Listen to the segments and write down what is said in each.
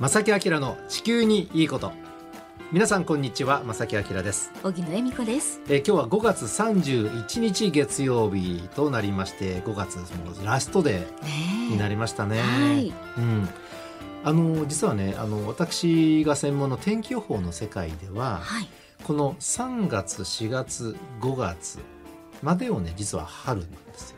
正木明の地球にいいこと。皆さんこんにちは正木明です。荻野恵美子です。えー今日は5月31日月曜日となりまして5月もうラストデーねになりましたね、はい。うん。あの実はねあの私が専門の天気予報の世界でははい。この3月4月5月までをね実は春なんですよ。5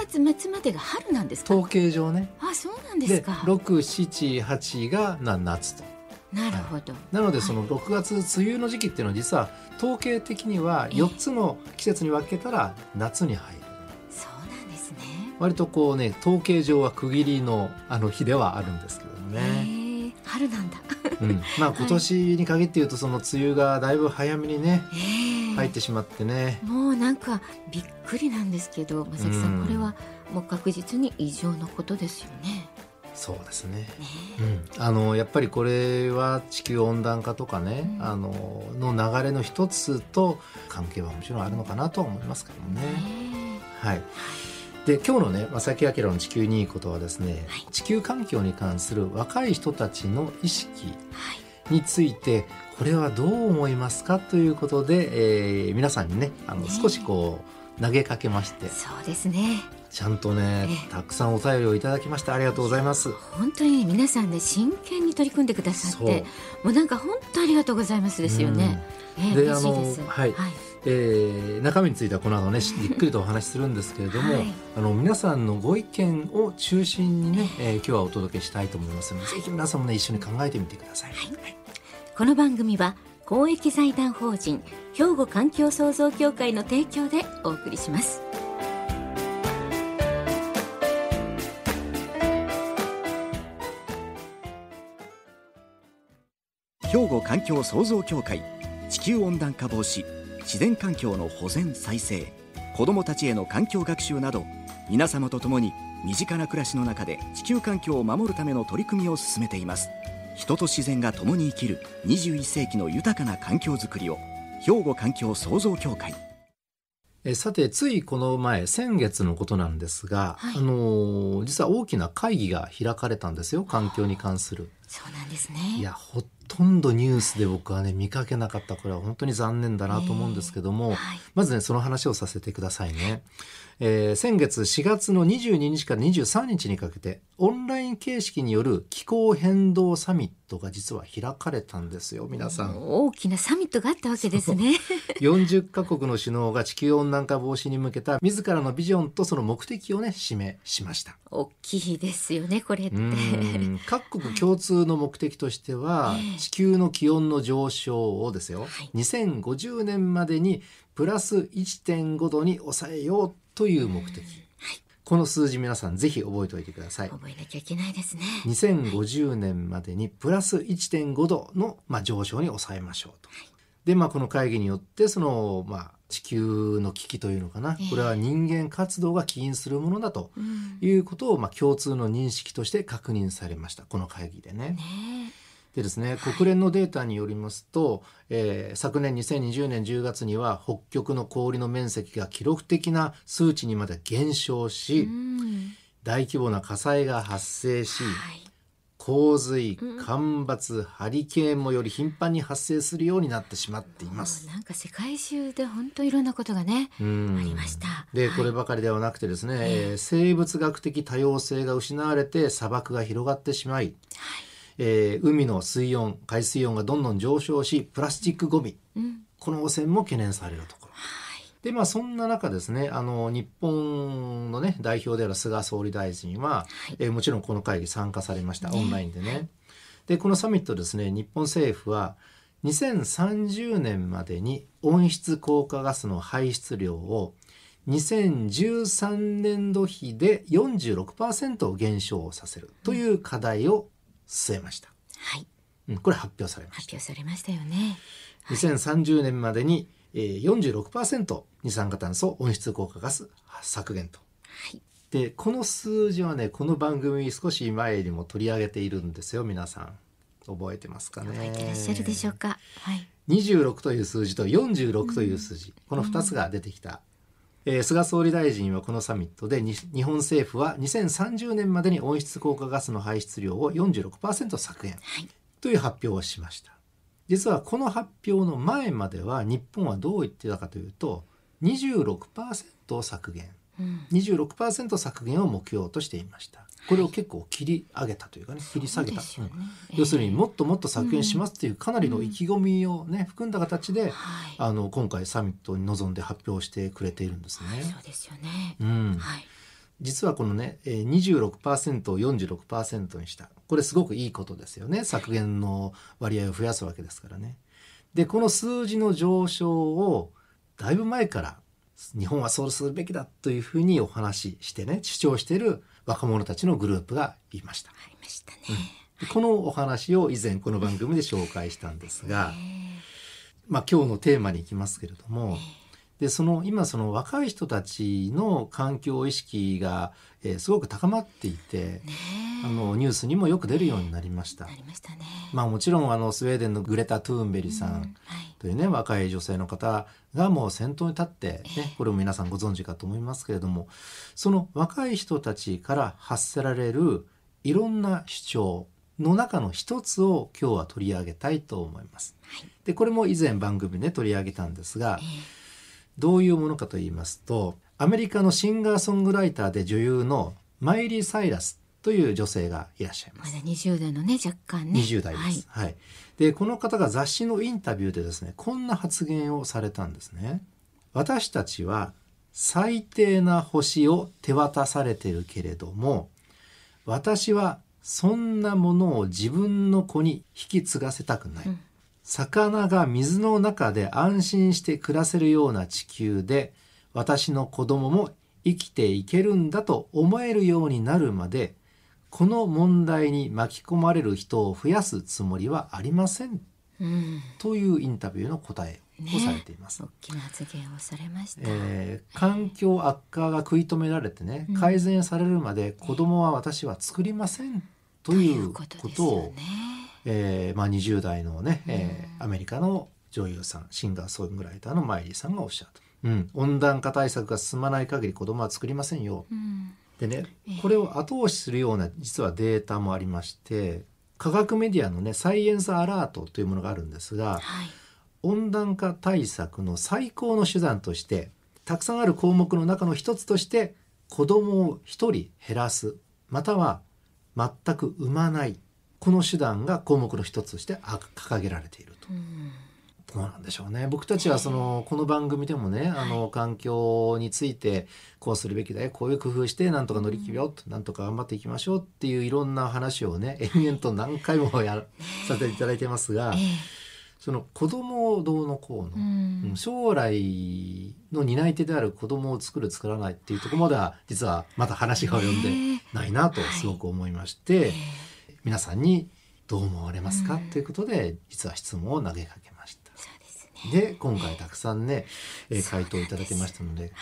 月末までが春なんですか？統計上ね。あそうなんですでか678がな夏と。なるほど、なのでその6月梅雨の時期っていうのは実は統計的には4つの季節に分けたら夏に入る。そうなんですね。割とこうね統計上は区切りのあの日ではあるんですけどね、え春なんだ。うん、まあ 今年に限って言うとその梅雨がだいぶ早めにねええ入ってしまってね。もうなんかびっくりなんですけど正木さうん。んこれはもう確実に異常のことですよね。そうですね。ね。うん、あのやっぱりこれは地球温暖化とかね、うん。あのの流れの一つと関係はもちろんあるのかなとは思いますけどもね。ね。はい、で今日のね正木明の地球にいいことはですね、はい。地球環境に関する若い人たちの意識はい。についてこれはどう思いますかということで、えー皆さんにねあのね。少しこう投げかけまして。そうですね。ちゃんとねええ。たくさんお便りをいただきましてありがとうございます。本当に皆さんね真剣に取り組んでくださってもうなんか本当ありがとうございますですよね、ええで嬉しいです。あのはい。はい。えー中身についてはこの後ね しじっくりとお話しするんですけれども、はい。あの皆さんのご意見を中心にね、えー今日はお届けしたいと思いますので、ぜひ皆さんもね一緒に考えてみてください。この番組は公益財団法人兵庫環境創造協会の提供でお送りします。兵庫環境創造協会地球温暖化防止自然環境の保全再生子どもたちへの環境学習など皆様と共に身近な暮らしの中で地球環境を守るための取り組みを進めています。人と自然が共に生きる21世紀の豊かな環境づくりを兵庫環境創造協会えーさてついこの前先月のことなんですが、はいあのー実は大きな会議が開かれたんですよ環境に関する。そうなんですいねやほとんどニュースで僕はね見かけなかったこれは本当に残念だなと思うんですけども、はい。まずねその話をさせてくださいね、えー先月4月の22日から23日にかけてオンライン形式による気候変動サミットが実は開かれたんですよ皆さん。大きなサミットがあったわけですね。40カ国の首脳が地球温暖化防止に向けた自らのビジョンとその目的をね示しました。大きいですよねこれって。うん。各国共通の目的としては、ええ。地球の気温の上昇をですよ、はい。2050年までにプラス1.5度に抑えようという目的、この数字皆さんぜひ覚えておいてください。覚えなきゃいけないですね。2050年までにプラス1.5度の、まあ、上昇に抑えましょうと。でまあこの会議によってその、まあ、地球の危機というのかな、ええ。これは人間活動が起因するものだとうん。いうことを、まあ、共通の認識として確認されました。この会議でね。ねでですね。国連のデータによりますと、えー昨年2020年10月には北極の氷の面積が記録的な数値にまで減少えし、うん。大規模な火災が発生し、はい。洪水うん。干ばつハリケーンもより頻繁に発生するようになってしまっています。なんか世界中で本当いろんなことがねうん。ありました。はい。でこればかりではなくてですね、ええ。えー生物学的多様性が失われて砂漠が広がってしまい、えー海の水温海水温がどんどん上昇しプラスチックごみうん。この汚染も懸念されるところ。でまあそんな中ですねあの日本のね代表である菅総理大臣は、はい。えーもちろんこの会議参加されました、ね。オンラインでね。でこのサミットですね日本政府は2030年までに温室効果ガスの排出量を2013年度比で46%減少させるという課題を据えました。はい。うん、これ発表されました。発表されましたよね。2030年までに、えー、46%二酸化炭素温室効果ガス削減と。はい。でこの数字はねこの番組少し前にも取り上げているんですよ。皆さん覚えてますかね？覚えてらっしゃるでしょうか？はい。26という数字と46という数字、この2つが出てきたえー菅総理大臣はこのサミットでに日本政府は2030年までに温室効果ガスの排出量を46%削減はい。という発表をしました。実はこの発表の前までは日本はどう言ってたかというと26%削減うん26%削減を目標としていました。これを結構切り上げたというかね切り下げた、ね。うん。要するにもっともっと削減しますというかなりの意気込みをね含んだ形ではい。あの今回サミットに臨んで発表してくれているんですね。そうですよね。うん、はい。実はこのねえー26%を46%にした。これすごくいいことですよね。削減の割合を増やすわけですからね。でこの数字の上昇をだいぶ前から日本はそうするべきだというふうにお話ししてね主張している若者たちのグループがいました。ありましたね。でこのお話を以前この番組で紹介したんですが、まあ、今日のテーマに行きますけれどもでその今その若い人たちの環境意識が、えーすごく高まっていてねあのニュースにもよく出るようになりました。ましたね。まあ、もちろんあのスウェーデンのグレタ・トゥーンベリさん、うんはい。というね若い女性の方がもう先頭に立って、ね、これも皆さんご存知かと思いますけれどもその若い人たちから発せられるいろんな主張の中の一つを今日は取り上げたいと思います。はい。でこれも以前番組で取り上げたんですがえどういうものかと言いますとアメリカのシンガーソングライターで女優のマイリー・サイラスという女性がいらっしゃいます。まだ20代のね若干ね20代です。はい、でこの方が雑誌のインタビューでですねこんな発言をされたんですね。私たちは最低な星を手渡されてるけれども私はそんなものを自分の子に引き継がせたくない。うん魚が水の中で安心して暮らせるような地球で私の子供も生きていけるんだと思えるようになるまでこの問題に巻き込まれる人を増やすつもりはありません。うん。というインタビューの答えをされています。大きな発言をされました、えー環境悪化が食い止められてねうん。改善されるまで子供は私は作りません。とといいううこことをねえーまあ、20代のね、えーアメリカの女優さんシンガーソングライターのマイリーさんがおっしゃった、うん、温暖化対策が進まない限り子供は作りませんよ。うん。でねええ。これを後押しするような実はデータもありまして科学メディアのねサイエンスアラートというものがあるんですがはい。温暖化対策の最高の手段としてたくさんある項目の中の一つとして子供を一人減らすまたは全く産まないこの手段が項目の一つとしてあ掲げられていると。うんどうなんでしょうね。僕たちはそのこの番組でもねあの環境についてこうするべきだよ。こういう工夫してなんとか乗り切るよと。なんとか頑張っていきましょうっていういろんな話をね延々と何回もやらさせていただいてますがえその子供をどうのこうの、うん。ん将来の担い手である子供を作る作らないっていうところまでは実はまだ話が及んでねないなとすごく思いまして、え皆さんにどう思われますか、うん。ということで実は質問を投げかけました。そうですね。で今回たくさんね、えー回答いただきましたのではい。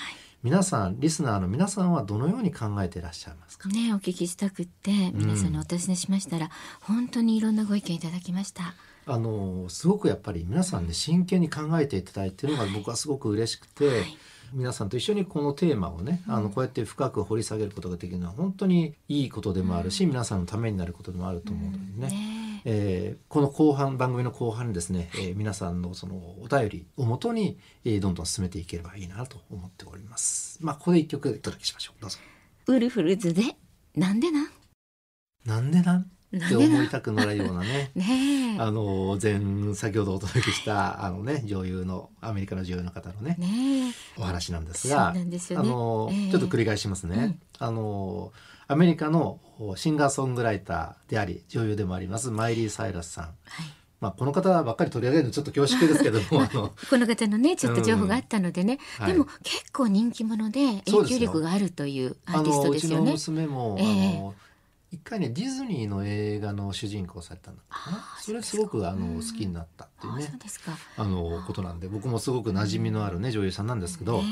皆さんリスナーの皆さんはどのように考えていらっしゃいますか、ねお聞きしたくって皆さんにお尋ねしましたら、本当にいろんなご意見いただきました。あのすごくやっぱり皆さんね真剣に考えていただいているのが僕はすごく嬉しくて、はい皆さんと一緒にこのテーマをね、あのこうやって深く掘り下げることができるのは本当にいいことでもあるし、皆さんのためになることでもあると思うのでね。ねえーこの後半番組の後半にですね、えー皆さんのそのお便りをもとに、えーどんどん進めていければいいなと思っております。まあここで一曲お届けしましょう。どうぞ。ウルフルズでなんでなん？なんでなん？って思いたくなるようなね。ねえ。あの前先ほどお届けしたあのね女優のアメリカの女優の方のねねえ。お話なんですが、ね。あの、ええ。ちょっと繰り返しますね。あのアメリカのシンガーソングライターであり女優でもありますマイリー・サイラスさん。はい。まあこの方ばっかり取り上げるのちょっと恐縮ですけども、あのこの方のね ちょっと情報があったのでね、はいでも結構人気者で影響力があるというアあーティストのうちのですよね。娘も、ええ。あの一回ねディズニーの映画の主人公をされたんだかなあーそれすごくあのうん好きになったっていうあね。あのことなんで僕もすごく馴染みのあるね女優さんなんですけど、ね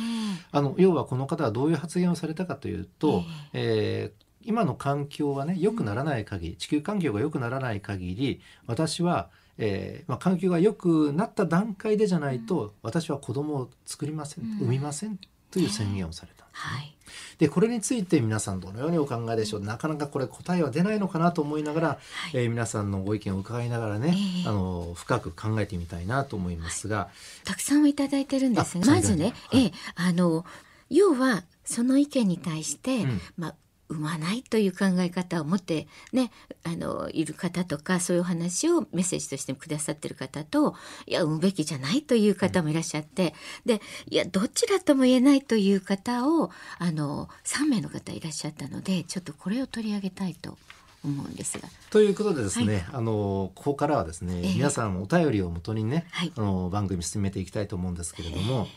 あの要はこの方はどういう発言をされたかというと、えー今の環境がね良くならない限り地球環境が良くならない限り私は、えーまあ、環境が良くなった段階でじゃないと、私は子供を作りません、うん。産みませんっという宣言をされたんですね、はい。でこれについて皆さんどのようにお考えでしょう？なかなかこれ答えは出ないのかなと思いながら、えー皆さんのご意見を伺いながらね、ええ。あの深く考えてみたいなと思いますが、たくさんいただいてるんですがあまずね、はい。ええあの要はその意見に対して、うん。まあ産まないという考え方を持ってねあのいる方とかそういうお話をメッセージとしてくださってる方といや産むべきじゃないという方もいらっしゃって、でいやどちらとも言えないという方をあの3名の方いらっしゃったのでちょっとこれを取り上げたいと思うんですが。ということでですね、あのここからはですね、ええ。皆さんお便りをもとにね、はい。あの番組進めていきたいと思うんですけれども、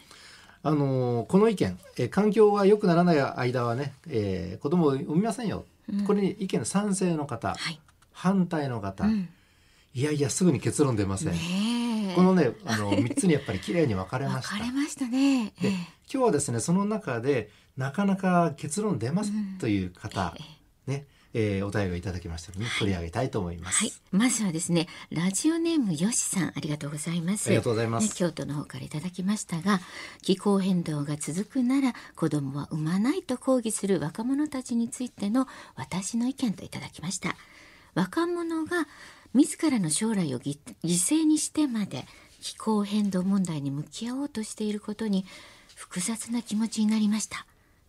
あのこの意見、えー環境が良くならない間はね、えー子供を産みませんよ、これに意見賛成の方、はい。反対の方、うん。いやいやすぐに結論出ません。このねあの 3つにやっぱり綺麗に分かれま分した。かれましたね。でええ今日はですねその中でなかなか結論出ますうん。という方、え。ね、えーお便りをいただきましたので、取り上げたいと思います。はい、まずはですね、ラジオネームよしさん、ありがとうございます。ありがとうございますね、京都の方からいただきましたが、気候変動が続くなら子供は産まないと抗議する若者たちについての私の意見といただきました。若者が自らの将来をぎ犠牲にしてまで気候変動問題に向き合おうとしていることに複雑な気持ちになりました。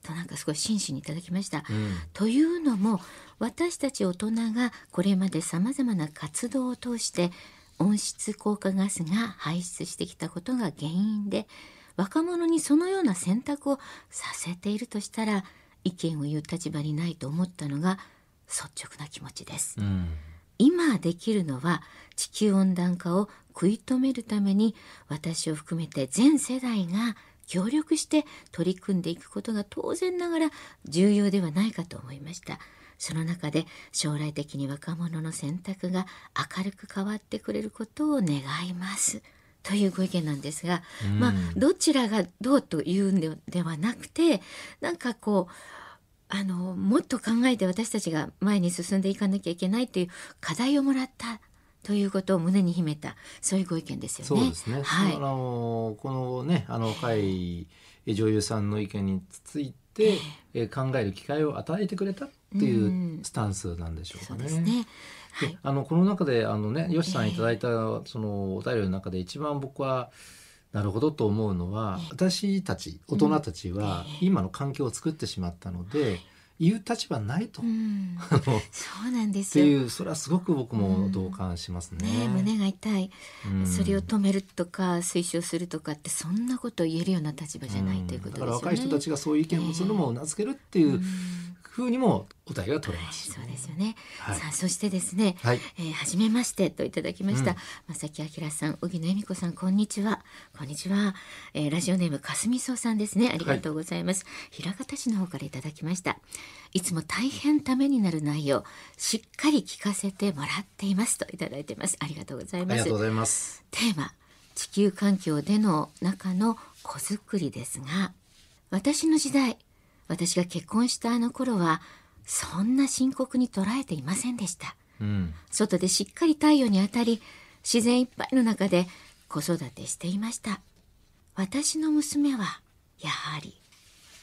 となんかすごい真摯にいただきました。というのも私たち大人がこれまでさまざまな活動を通して温室効果ガスが排出してきたことが原因で若者にそのような選択をさせているとしたら意見を言う立場にないと思ったのが率直な気持ちです。うん今できるのは地球温暖化を食い止めるために私を含めて全世代が協力して取り組んでいくことが当然ながら重要ではないかと思いました。その中で将来的に若者の選択が明るく変わってくれることを願います。というご意見なんですが、まあどちらがどうというんでではなくてなんかこうあのもっと考えて私たちが前に進んでいかなきゃいけないという課題をもらったということを胸に秘めたそういうご意見ですよね。そうですね。はいあのこのねあの若い女優さんの意見について、えー考える機会を与えてくれたっていうスタンスなんでしょうそかね。うですね。はでい。あのこの中であのねよしさんいただいたそのお便りの中で一番僕はなるほどと思うのは私たち大人たちは今の環境を作ってしまったので言う立場ないと、うん、そうなんですてよ。いうそれはすごく僕も同感しますね。ね、胸が痛い、うん。それを止めるとか推奨するとかってそんなことを言えるような立場じゃないということですよね。だから若い人たちがそういう意見を持つのもうなずけるっていうふうにもお便りが取れます。そうですよね。はいさあそしてですね、はいえー初めましてといただきました。うん正木明さん、荻野恵美子さん、こんにちは。こんにちは。えーラジオネームかすみそうさんですね。ありがとうございます。平方市の方からいただきました。いつも大変ためになる内容、しっかり聞かせてもらっていますといただいてます。ありがとうございますありがとうご。ざいます。テーマ地球環境での中の子作りですが私の時代私が結婚したあの頃はそんな深刻に捉えていませんでした。うん。外でしっかり太陽に当たり自然いっぱいの中で子育てしていました。私の娘はやはり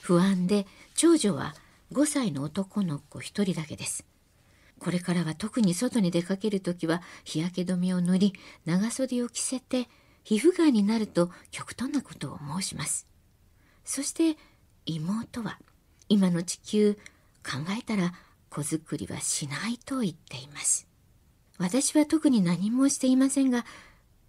不安で長女は5歳の男の子一人だけです。これからは特に外に出かけるときは日焼け止めを塗り長袖を着せて皮膚がんになると極端なことを申します。そして妹は今の地球考えたら子作りはしないと言っています。私は特に何もしていませんが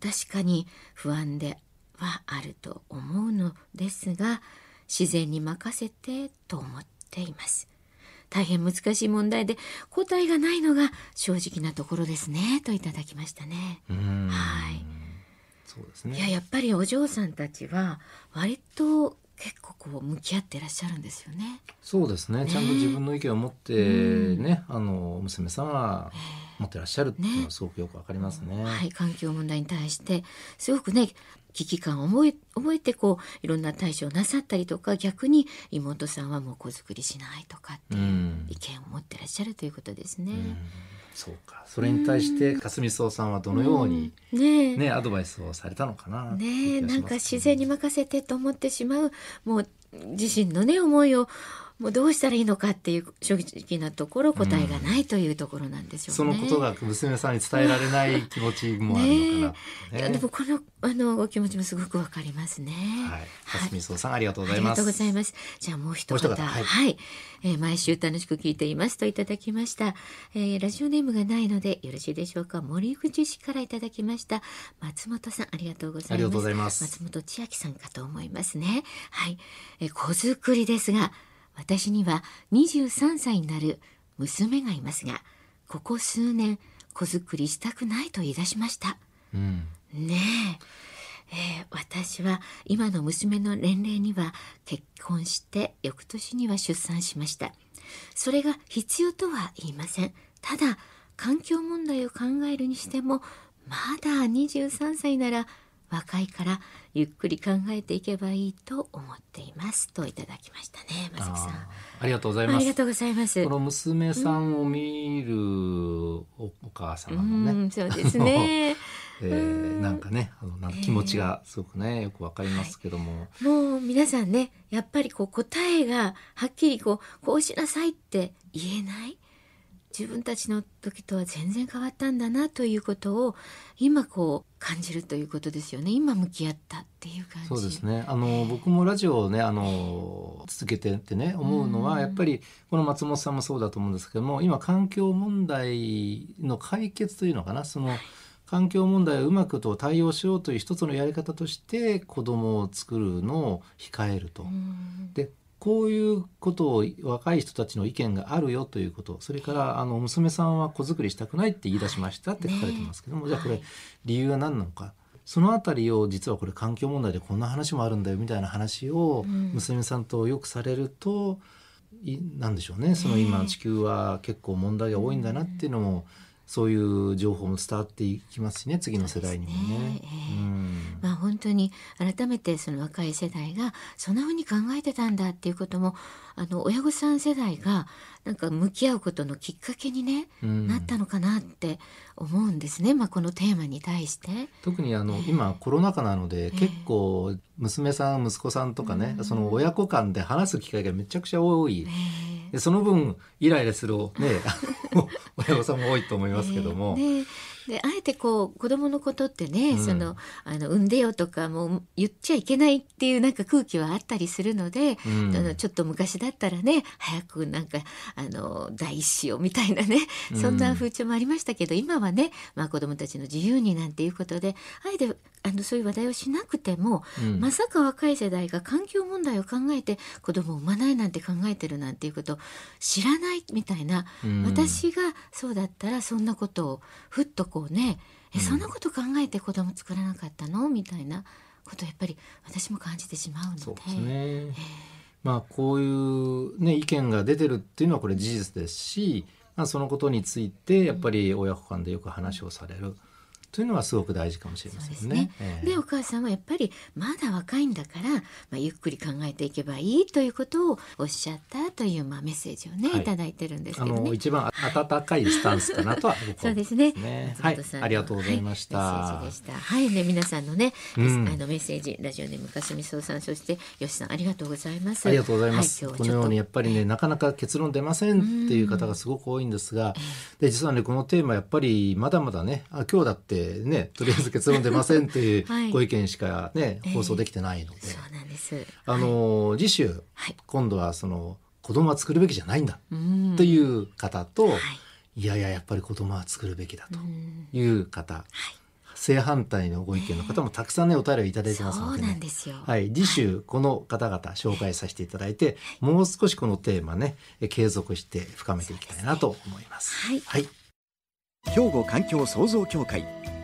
確かに不安ではあると思うのですが自然に任せてと思っています。大変難しい問題で答えがないのが正直なところですねといただきましたね。うん。はい。そうですね。いややっぱりお嬢さんたちは割と結構こう向き合ってらっしゃるんですよね。そうですね。ちゃんと自分の意見を持ってね、あの娘さんは持ってらっしゃるっていうのはすごくよくわかりますね。はい、環境問題に対してすごくね危機感を覚え覚えてこういろんな対処をなさったりとか逆に妹さんはもう子作りしないとかっていううん。意見を持ってらっしゃるということですね。うんそうか。それに対してかすみそうさんはどのようにうん。ねえ。ねアドバイスをされたのかなねなんか自然に任せてと思ってしまうもう自身のね思いをもうどうしたらいいのかっていう正直なところ答えがないというところなんでしょうね。そのことが娘さんに伝えられない気持ちもあるのかな、いやでもこのあのお気持ちもすごくわかりますね。はい。蓮見荘さんありがとうございありがます。とうございます。じゃあもう一方、もう一方は、はいいえー毎週楽しく聞いていますといただきました、えーラジオネームがないのでよろしいでしょうか。森口市からいただきました松本さんありがとうございます。ありがとうございます松本千秋さんかと思いますね。はい、えー子作りですが、私には23歳になる娘がいますが、ここ数年子作りしたくないと言い出しました。うん。ねええー私は今の娘の年齢には結婚して翌年には出産しましたそれが必要とは言いませんただ環境問題を考えるにしてもまだ23歳なら若いからゆっくり考えていけばいいと思っていますといただきましたねまさきさん。ありがとうございます。ありが。とうございます。この娘さんを見るおお母様うのね、んそうですね。えーなんかねあのなんか気持ちがすごくねよくわかりますけども、もう皆さんねやっぱりこう答えがはっきりこうこうしなさいって言えない自分たちの時とは全然変わったんだなということを今こう感じるということですよね。今向き合ったっていう感じ。そうですね。あの僕もラジオをねあの続けてってね思うのは、うん。やっぱりこの松本さんもそうだと思うんですけども今環境問題の解決というのかな。その環境問題をうまくと対応しようという一つのやり方として子供を作るのを控えると。うん。でこういうことを若い人たちの意見があるよということそれからあの娘さんは子作りしたくないって言い出しましたって書かれてますけども、ねじゃあこれはい理由は何なのか。そのあたりを実はこれ環境問題でこんな話もあるんだよみたいな話をうん。娘さんとよくされると、いなんでしょうね。その今ね地球は結構問題が多いんだなっていうのも、そういう情報も伝わっていきますしね次の世代にもね。ね。ええ。うん。まあ本当に改めてその若い世代がそんな風に考えてたんだっていうこともあの親御さん世代がなんか向き合うことのきっかけにね、うん。なったのかなって思うんですね、まあ、このテーマに対して。特にあの、今コロナ禍なので、え結構娘さん息子さんとかね、うん。その親子間で話す機会がめちゃくちゃ多い、その分イライラするね 親御さんも多いと思いますけども、ねねであえてこう子供のことってね、うん。そのあの産んでよとかもう言っちゃいけないっていうなんか空気はあったりするので、うん。あのちょっと昔だったらね早くなんかあの第一子をみたいなねうん。そんな風潮もありましたけど、今はね、まあ、子供たちの自由になんていうことであえてあのそういう話題をしなくても、うん。まさか若い世代が環境問題を考えて子供を産まないなんて考えてるなんていうことを知らないみたいな、うん。私がそうだったらそんなことをふっとこうねえうん。そんなこと考えて子供作らなかったの？みたいなことをやっぱり私も感じてしまうので。そうですね、まあこういうね意見が出てるっていうのはこれ事実ですし、まあ、そのことについてやっぱり親子間でよく話をされるというのはすごく大事かもしれませんねですね。。ええでお母さんはやっぱりまだ若いんだから、まあ、ゆっくり考えていけばいいということをおっしゃったという、まあ、メッセージをね、はいい、ただいてるんですあけどね。の一番温かいスタンスかなとは僕はそう思いますでね。はいありがとうございましたはいね皆さんのね、うんあのメッセージラジオネームかすみそうさんそしてよしさんありがとうございます。ありがとうございます。はい、このようにやっぱりね、なかなか結論出ませんっていう方がすごく多いんですが、で実はねこのテーマやっぱりまだまだね、あ今日だってねとりあえず結論出ませんっていう はい。ご意見しかね、ええ。放送できてないので、そうなんです。あの次週、はい。今度はその子供は作るべきじゃないんだうん。という方と、はい。いやいややっぱり子供は作るべきだとうん。いう方、正反対のご意見の方もたくさんねお便りをいただいてますそうのでね。なんですよ。はい、次週この方々紹介させていただいて、もう少しこのテーマねえ継続して深めていきたいなと思います。はい。はい、兵庫環境創造協会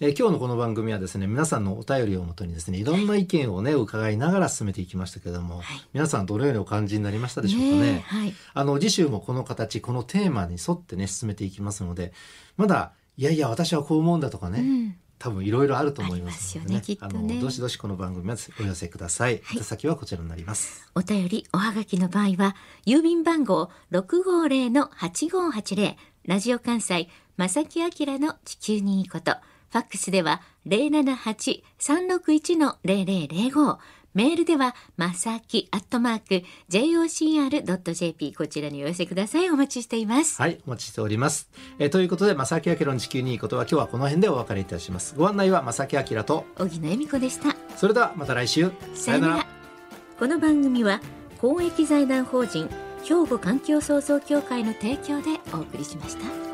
え今日のこの番組はですね皆さんのお便りをもとにですねいろんな意見をね伺いながら進めていきましたけれども、はい皆さんどのようにお感じになりましたでしょうかね。ねえはい。あの次週もこの形このテーマに沿ってね進めていきますのでまだいやいや私はこう思うんだとかね、うん多分いろいろあると思いますありますよねあのどしどしこの番組までお寄せください。はい宛先はこちらになります。お便りおはがきの場合は郵便番号650-8580ラジオ関西正木明の地球にいいことファックスでは078-361-0005メールではまさきアットマーク jocr.jp こちらにお寄せください。お待ちしています。はい、お待ちしております。えーということで、正木明の地球にいいことは今日はこの辺でお別れいたします。ご案内は正木明と、荻野恵美子でした。それではまた来週。さよなら。この番組は公益財団法人兵庫環境創造協会の提供でお送りしました